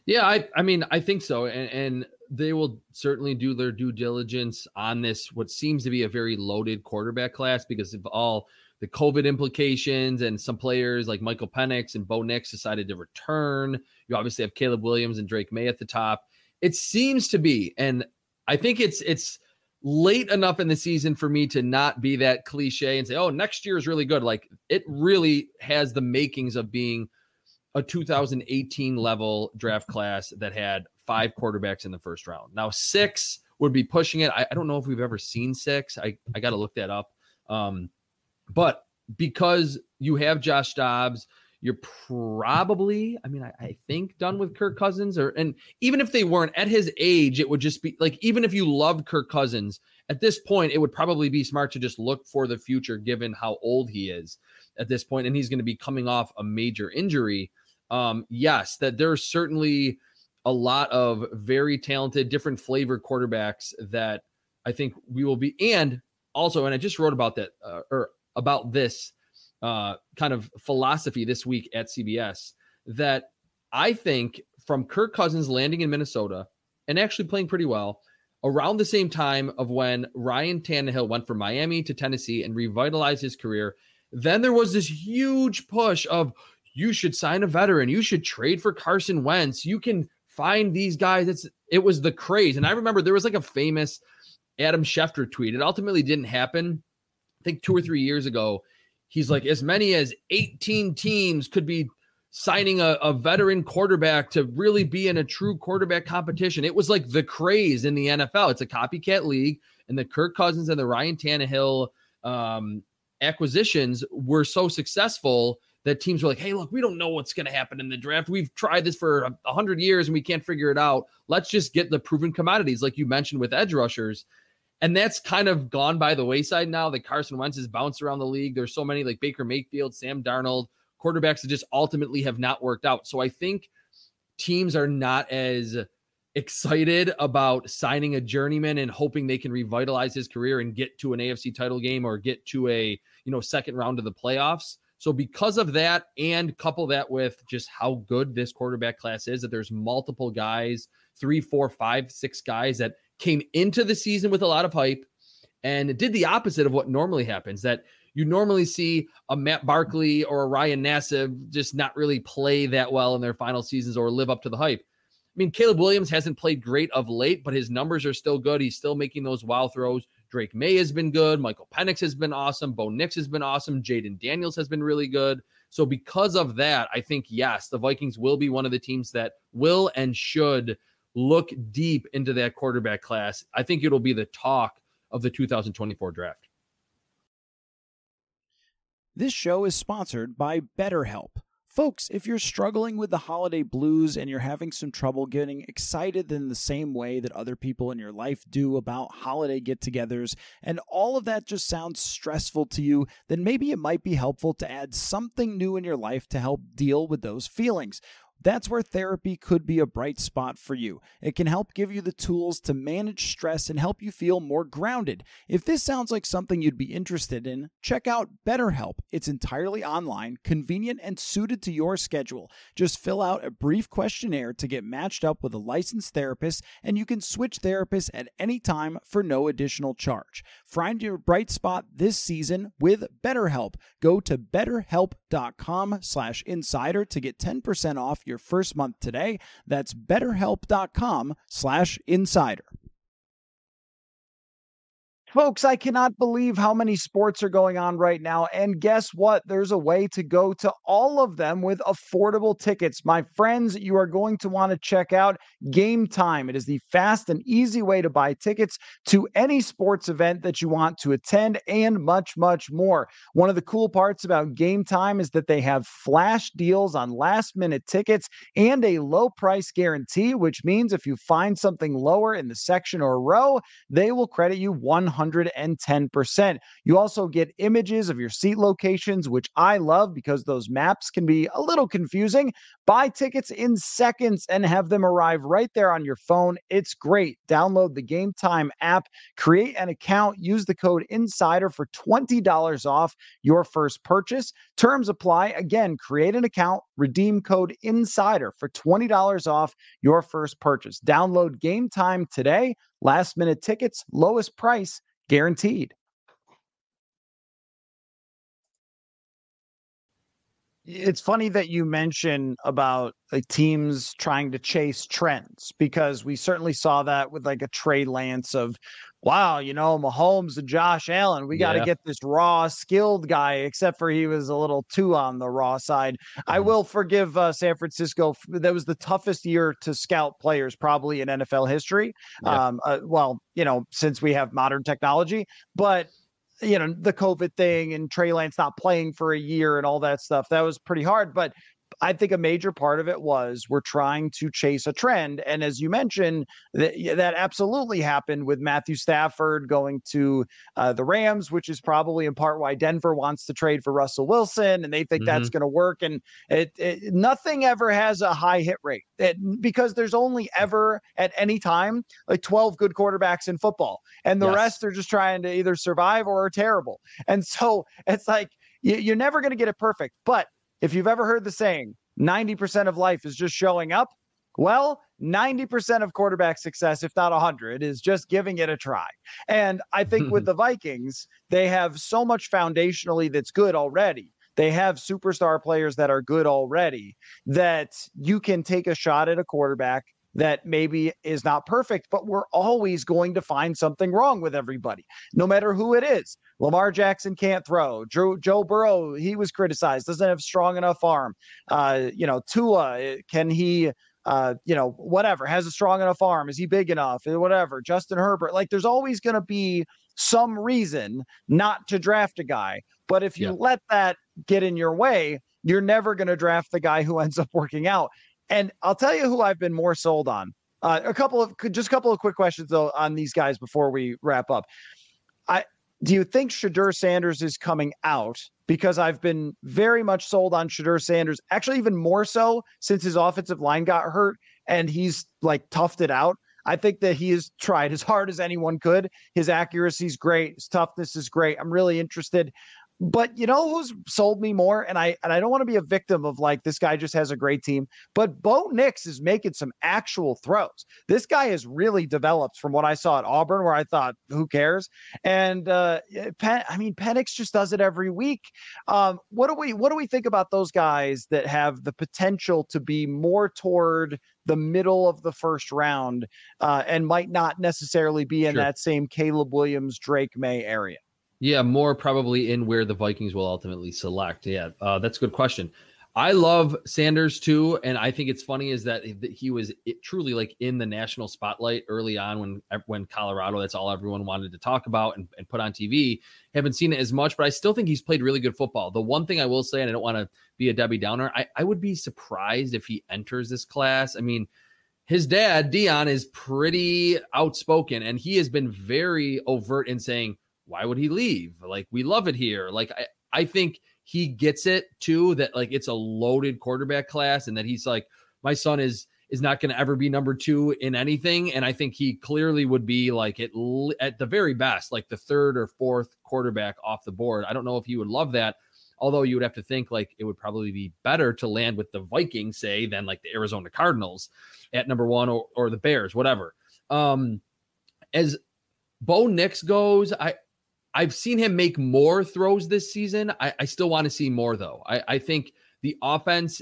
Yeah, I I mean I think so, and and they will certainly do their due diligence on this, what seems to be a very loaded quarterback class because of all the COVID implications and some players like Michael Penix and Bo Nix decided to return. You obviously have Caleb Williams and Drake Maye at the top. It seems to be, and I think it's it's late enough in the season for me to not be that cliche and say, "Oh, next year is really good." Like it really has the makings of being a 2018 level draft class that had five quarterbacks in the first round. Now, six would be pushing it. I, I don't know if we've ever seen six. I, I got to look that up. Um, but because you have Josh Dobbs, you're probably, I mean, I, I, think done with Kirk Cousins, or and even if they weren't at his age, it would just be like even if you loved Kirk Cousins at this point, it would probably be smart to just look for the future, given how old he is at this point, and he's going to be coming off a major injury. Um, yes, that there's certainly a lot of very talented, different flavor quarterbacks that I think we will be. And also, and I just wrote about that uh, or about this uh, kind of philosophy this week at CBS that I think from Kirk Cousins landing in Minnesota and actually playing pretty well around the same time of when Ryan Tannehill went from Miami to Tennessee and revitalized his career. Then there was this huge push of you should sign a veteran, you should trade for Carson Wentz, you can find these guys. It's it was the craze. And I remember there was like a famous Adam Schefter tweet. It ultimately didn't happen. I think two or three years ago. He's like, as many as 18 teams could be signing a, a veteran quarterback to really be in a true quarterback competition. It was like the craze in the NFL. It's a copycat league, and the Kirk Cousins and the Ryan Tannehill um, acquisitions were so successful that teams were like, hey, look, we don't know what's going to happen in the draft. We've tried this for a 100 years and we can't figure it out. Let's just get the proven commodities, like you mentioned with edge rushers. And that's kind of gone by the wayside now that Carson Wentz has bounced around the league. There's so many like Baker Mayfield, Sam Darnold, quarterbacks that just ultimately have not worked out. So I think teams are not as excited about signing a journeyman and hoping they can revitalize his career and get to an AFC title game or get to a, you know, second round of the playoffs. So because of that and couple that with just how good this quarterback class is that there's multiple guys, three, four, five, six guys that came into the season with a lot of hype and did the opposite of what normally happens that you normally see a Matt Barkley or a Ryan Nassib just not really play that well in their final seasons or live up to the hype. I mean, Caleb Williams hasn't played great of late, but his numbers are still good. He's still making those wow throws. Drake Maye has been good. Michael Penix has been awesome. Bo Nix has been awesome. Jayden Daniels has been really good. So, because of that, I think, yes, the Vikings will be one of the teams that will and should look deep into that quarterback class. I think it'll be the talk of the 2024 draft. This show is sponsored by BetterHelp. Folks, if you're struggling with the holiday blues and you're having some trouble getting excited in the same way that other people in your life do about holiday get togethers, and all of that just sounds stressful to you, then maybe it might be helpful to add something new in your life to help deal with those feelings. That's where therapy could be a bright spot for you. It can help give you the tools to manage stress and help you feel more grounded. If this sounds like something you'd be interested in, check out BetterHelp. It's entirely online, convenient, and suited to your schedule. Just fill out a brief questionnaire to get matched up with a licensed therapist, and you can switch therapists at any time for no additional charge. Find your bright spot this season with BetterHelp. Go to betterhelp.com slash insider to get 10% off your first month today. That's betterhelp.com slash insider. Folks, I cannot believe how many sports are going on right now. And guess what? There's a way to go to all of them with affordable tickets. My friends, you are going to want to check out Game Time. It is the fast and easy way to buy tickets to any sports event that you want to attend and much, much more. One of the cool parts about Game Time is that they have flash deals on last minute tickets and a low price guarantee, which means if you find something lower in the section or row, they will credit you 100 110%. You also get images of your seat locations, which I love because those maps can be a little confusing. Buy tickets in seconds and have them arrive right there on your phone. It's great. Download the Game Time app, create an account, use the code INSIDER for $20 off your first purchase. Terms apply. Again, create an account, redeem code INSIDER for $20 off your first purchase. Download Game Time today. Last minute tickets, lowest price guaranteed. It's funny that you mention about like teams trying to chase trends because we certainly saw that with like a Trey Lance of wow, you know, Mahomes and Josh Allen, we got to yeah. get this raw, skilled guy, except for he was a little too on the raw side. Mm-hmm. I will forgive uh, San Francisco. That was the toughest year to scout players probably in NFL history. Yeah. Um, uh, well, you know, since we have modern technology, but you know the COVID thing and Trey Lance not playing for a year and all that stuff. That was pretty hard. But I think a major part of it was we're trying to chase a trend. And as you mentioned, that, that absolutely happened with Matthew Stafford going to uh, the Rams, which is probably in part why Denver wants to trade for Russell Wilson and they think mm-hmm. that's going to work. And it, it, nothing ever has a high hit rate it, because there's only ever at any time like 12 good quarterbacks in football. And the yes. rest are just trying to either survive or are terrible. And so it's like, you're never going to get it perfect. But if you've ever heard the saying, 90% of life is just showing up, well, 90% of quarterback success, if not 100, is just giving it a try. And I think with the Vikings, they have so much foundationally that's good already. They have superstar players that are good already that you can take a shot at a quarterback that maybe is not perfect, but we're always going to find something wrong with everybody, no matter who it is. Lamar Jackson can't throw. Joe, Joe Burrow, he was criticized, doesn't have strong enough arm. Uh, you know, Tua, eh, can he? Uh, you know, whatever, has a strong enough arm. Is he big enough? Eh, whatever. Justin Herbert. Like, there's always going to be some reason not to draft a guy. But if you yeah. let that get in your way, you're never going to draft the guy who ends up working out. And I'll tell you who I've been more sold on. Uh, a couple of just a couple of quick questions though on these guys before we wrap up. I do you think Shedeur Sanders is coming out? Because I've been very much sold on Shedeur Sanders, actually even more so since his offensive line got hurt. and he's like toughed it out. I think that he has tried as hard as anyone could. His accuracy is great. His toughness is great. I'm really interested. But you know who's sold me more? And I and I don't want to be a victim of like this guy just has a great team, but Bo Nix is making some actual throws. This guy has really developed from what I saw at Auburn, where I thought, who cares? And uh Pen, I mean, Penix just does it every week. Um, what do we what do we think about those guys that have the potential to be more toward the middle of the first round uh, and might not necessarily be in sure. that same Caleb Williams, Drake Maye area? Yeah, more probably in where the Vikings will ultimately select. Yeah, uh, that's a good question. I love Sanders too, and I think it's funny is that he was truly like in the national spotlight early on when when Colorado. That's all everyone wanted to talk about and, and put on TV. Haven't seen it as much, but I still think he's played really good football. The one thing I will say, and I don't want to be a Debbie Downer, I, I would be surprised if he enters this class. I mean, his dad Deion is pretty outspoken, and he has been very overt in saying why would he leave? Like, we love it here. Like, I, I think he gets it too that like it's a loaded quarterback class and that he's like, my son is is not going to ever be number two in anything. And I think he clearly would be like at, at the very best, like the third or fourth quarterback off the board. I don't know if he would love that. Although you would have to think like it would probably be better to land with the Vikings, say, than like the Arizona Cardinals at number one or, or the Bears, whatever. Um, as Bo Nix goes, I I've seen him make more throws this season. I, I still want to see more though. I, I think the offense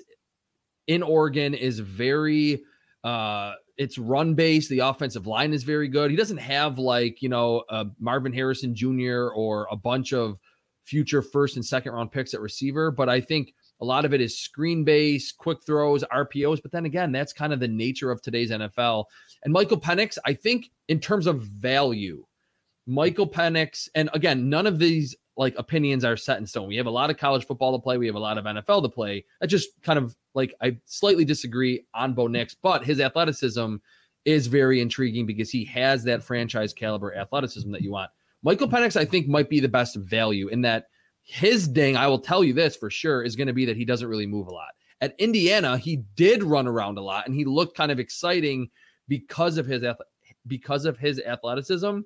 in Oregon is very uh it's run based. The offensive line is very good. He doesn't have like, you know, uh, Marvin Harrison Jr. or a bunch of future first and second round picks at receiver, but I think a lot of it is screen based, quick throws, RPOs. But then again, that's kind of the nature of today's NFL. And Michael Penix, I think in terms of value, Michael Penix, and again, none of these like opinions are set in stone. We have a lot of college football to play. We have a lot of NFL to play. I just kind of like I slightly disagree on Bo Nix, but his athleticism is very intriguing because he has that franchise caliber athleticism that you want. Michael Penix, I think, might be the best value in that his ding, I will tell you this for sure, is going to be that he doesn't really move a lot. At Indiana, he did run around a lot and he looked kind of exciting because of his because of his athleticism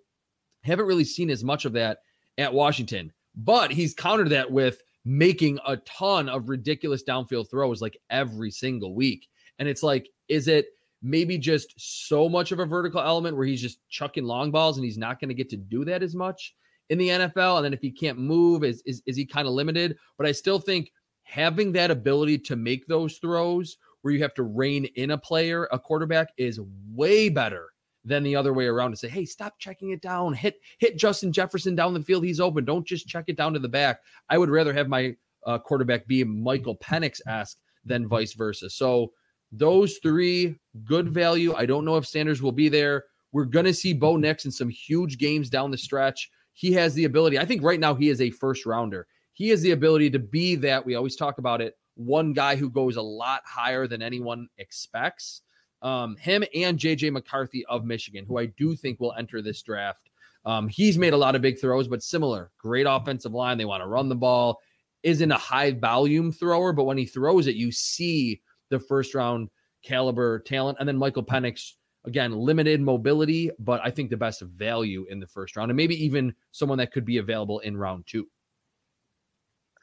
haven't really seen as much of that at Washington, but he's countered that with making a ton of ridiculous downfield throws like every single week. And it's like, is it maybe just so much of a vertical element where he's just chucking long balls and he's not going to get to do that as much in the NFL? And then if he can't move, is, is, is he kind of limited? But I still think having that ability to make those throws where you have to rein in a player, a quarterback, is way better than the other way around to say, hey, stop checking it down. Hit hit Justin Jefferson down the field. He's open. Don't just check it down to the back. I would rather have my uh, quarterback be Michael Penix esque than vice versa. So those three good value. I don't know if Sanders will be there. We're gonna see Bo Nix in some huge games down the stretch. He has the ability. I think right now he is a first rounder. He has the ability to be that. We always talk about it. One guy who goes a lot higher than anyone expects um, him and JJ McCarthy of Michigan, who I do think will enter this draft. Um, he's made a lot of big throws, but similar. Great offensive line. They want to run the ball. Isn't a high volume thrower, but when he throws it, you see the first round caliber talent. And then Michael Penix, again, limited mobility, but I think the best value in the first round, and maybe even someone that could be available in round two.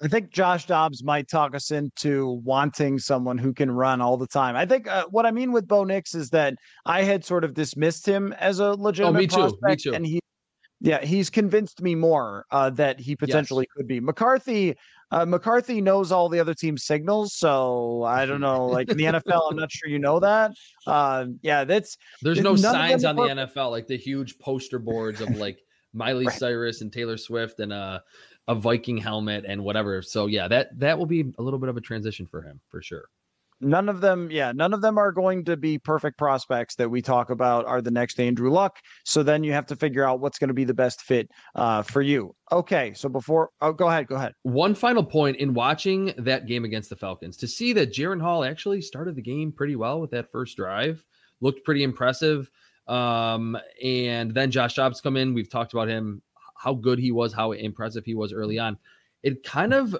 I think Josh Dobbs might talk us into wanting someone who can run all the time. I think uh, what I mean with Bo Nix is that I had sort of dismissed him as a legitimate oh, me prospect, too. Me too. and he, yeah, he's convinced me more uh, that he potentially yes. could be. McCarthy, uh, McCarthy knows all the other team's signals, so I don't know. Like in the NFL, I'm not sure you know that. Uh, yeah, that's there's no signs on the NFL like the huge poster boards of like Miley right. Cyrus and Taylor Swift and uh a Viking helmet and whatever. So yeah, that that will be a little bit of a transition for him for sure. None of them, yeah, none of them are going to be perfect prospects that we talk about are the next Andrew Luck. So then you have to figure out what's going to be the best fit uh, for you. Okay, so before, oh, go ahead, go ahead. One final point in watching that game against the Falcons to see that Jaren Hall actually started the game pretty well with that first drive, looked pretty impressive. Um, and then Josh Dobbs come in. We've talked about him how good he was, how impressive he was early on. It kind of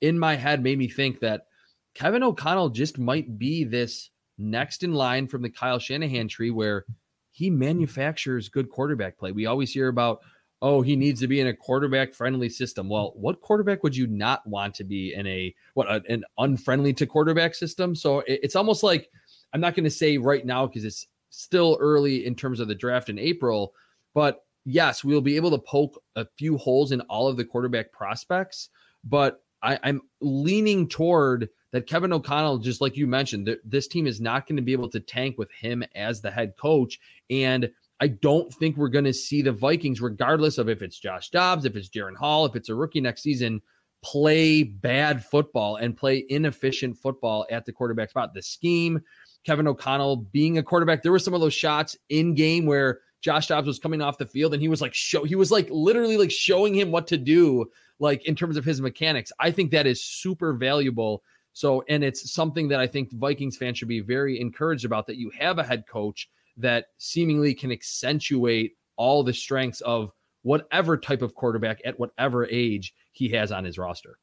in my head made me think that Kevin O'Connell just might be this next in line from the Kyle Shanahan tree where he manufactures good quarterback play. We always hear about, oh, he needs to be in a quarterback friendly system. Well, what quarterback would you not want to be in a what an unfriendly to quarterback system? So it's almost like I'm not going to say right now because it's still early in terms of the draft in April, but yes, we'll be able to poke a few holes in all of the quarterback prospects. But I, I'm leaning toward that Kevin O'Connell, just like you mentioned, that this team is not going to be able to tank with him as the head coach. And I don't think we're going to see the Vikings, regardless of if it's Josh Dobbs, if it's Jaren Hall, if it's a rookie next season, play bad football and play inefficient football at the quarterback spot. The scheme, Kevin O'Connell being a quarterback, there were some of those shots in game where Josh Dobbs was coming off the field and he was like show he was like literally like showing him what to do like in terms of his mechanics. I think that is super valuable so, and it's something that I think Vikings fans should be very encouraged about that you have a head coach that seemingly can accentuate all the strengths of whatever type of quarterback at whatever age he has on his roster.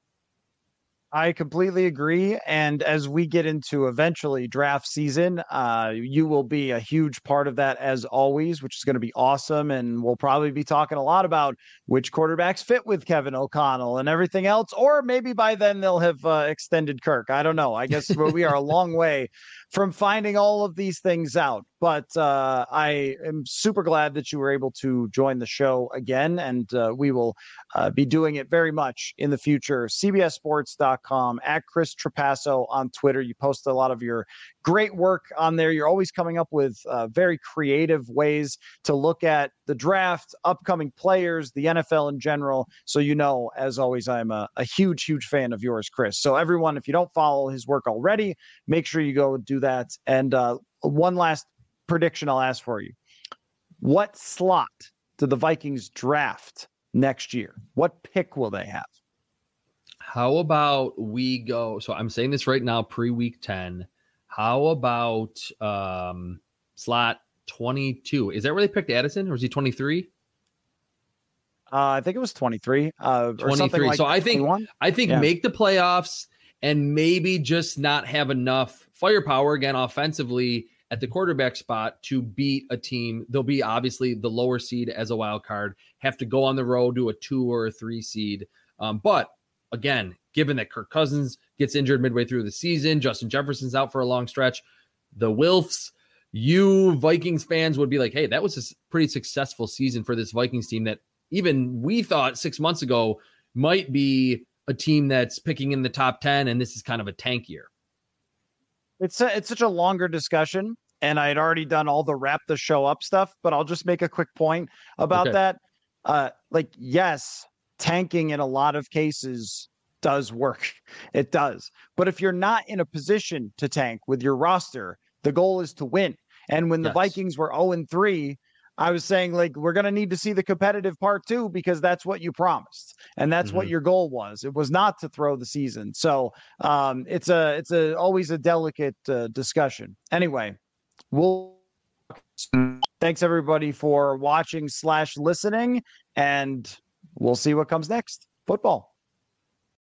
I completely agree. And as we get into eventually draft season, uh, you will be a huge part of that as always, which is going to be awesome. And we'll probably be talking a lot about which quarterbacks fit with Kevin O'Connell and everything else. Or maybe by then they'll have uh, extended Kirk. I don't know. I guess we are a long way from finding all of these things out. But uh, I am super glad that you were able to join the show again, and uh, we will uh, be doing it very much in the future. CBSSports.com at Chris Trapasso on Twitter. You post a lot of your great work on there. You're always coming up with uh, very creative ways to look at the draft, upcoming players, the NFL in general. So, you know, as always, I'm a, a huge, huge fan of yours, Chris. So, everyone, if you don't follow his work already, make sure you go do that. And uh, one last prediction I'll ask for you. What slot do the Vikings draft next year? What pick will they have? How about we go? So I'm saying this right now, pre week 10. How about um, slot 22? Is that where they picked Addison or is he 23? Uh, I think it was 23. Uh, 23. Like so I think 21? I think yeah. make the playoffs and maybe just not have enough firepower again offensively at the quarterback spot to beat a team. They'll be obviously the lower seed as a wild card, have to go on the road to a two or a three seed. Um, but again, given that Kirk Cousins gets injured midway through the season, Justin Jefferson's out for a long stretch, the Wilfs, you Vikings fans would be like, hey, that was a pretty successful season for this Vikings team that even we thought six months ago might be a team that's picking in the top 10, and this is kind of a tank year. It's a, it's such a longer discussion, and I had already done all the wrap the show up stuff, but I'll just make a quick point about okay. that. Uh, like, yes, tanking in a lot of cases does work. It does. But if you're not in a position to tank with your roster, the goal is to win. And when the. Vikings were 0 and 3, I was saying like we're going to need to see the competitive part too because that's what you promised and that's mm-hmm. what your goal was. It was not to throw the season. So um, it's a it's a always a delicate uh, discussion. Anyway, we'll thanks everybody for watching slash listening and we'll see what comes next. Football.